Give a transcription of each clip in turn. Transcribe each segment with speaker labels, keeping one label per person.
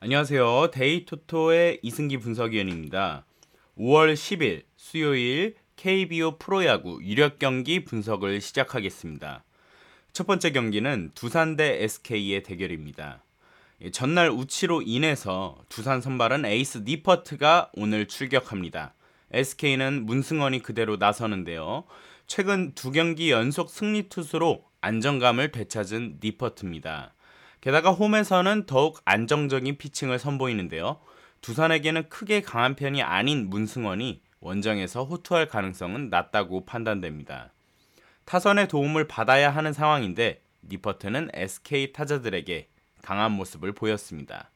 Speaker 1: 안녕하세요. 데이토토의 이승기 분석위원입니다. 5월 10일 수요일 KBO 프로야구 유력 경기 분석을 시작하겠습니다. 첫 번째 경기는 두산 대 SK의 대결입니다. 예, 전날 우치로 인해서 두산 선발은 에이스 니퍼트가 오늘 출격합니다. SK는 문승원이 그대로 나서는데요. 최근 두 경기 연속 승리 투수로 안정감을 되찾은 니퍼트입니다. 게다가 홈에서는 더욱 안정적인 피칭을 선보이는데요. 두산에게는 크게 강한 편이 아닌 문승원이 원정에서 호투할 가능성은 낮다고 판단됩니다. 타선의 도움을 받아야 하는 상황인데 니퍼트는 SK 타자들에게 강한 모습을 보였습니다.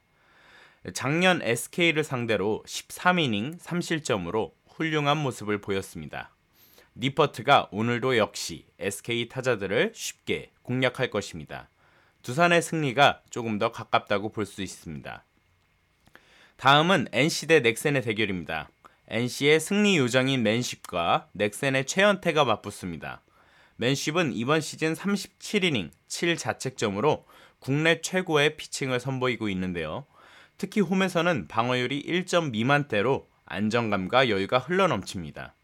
Speaker 1: 작년 SK를 상대로 13이닝 3실점으로 훌륭한 모습을 보였습니다. 니퍼트가 오늘도 역시 SK 타자들을 쉽게 공략할 것입니다. 두산의 승리가 조금 더 가깝다고 볼 수 있습니다. 다음은 NC 대 넥센의 대결입니다. NC의 승리 요정인 맨쉽과 넥센의 최연태가 맞붙습니다. 맨쉽은 이번 시즌 37이닝 7자책점으로 국내 최고의 피칭을 선보이고 있는데요. 특히 홈에서는 방어율이 1점 미만대로 안정감과 여유가 흘러넘칩니다.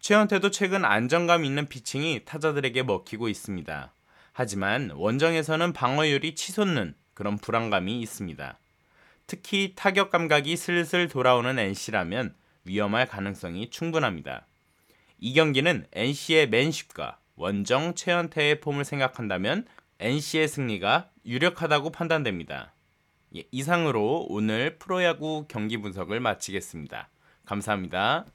Speaker 1: 최연태도 최근 안정감 있는 피칭이 타자들에게 먹히고 있습니다. 하지만 원정에서는 방어율이 치솟는 그런 불안감이 있습니다. 특히 타격 감각이 슬슬 돌아오는 NC라면 위험할 가능성이 충분합니다. 이 경기는 NC의 맨쉽과 원정 최연태의 폼을 생각한다면 NC의 승리가 유력하다고 판단됩니다. 예, 이상으로 오늘 프로야구 경기 분석을 마치겠습니다. 감사합니다.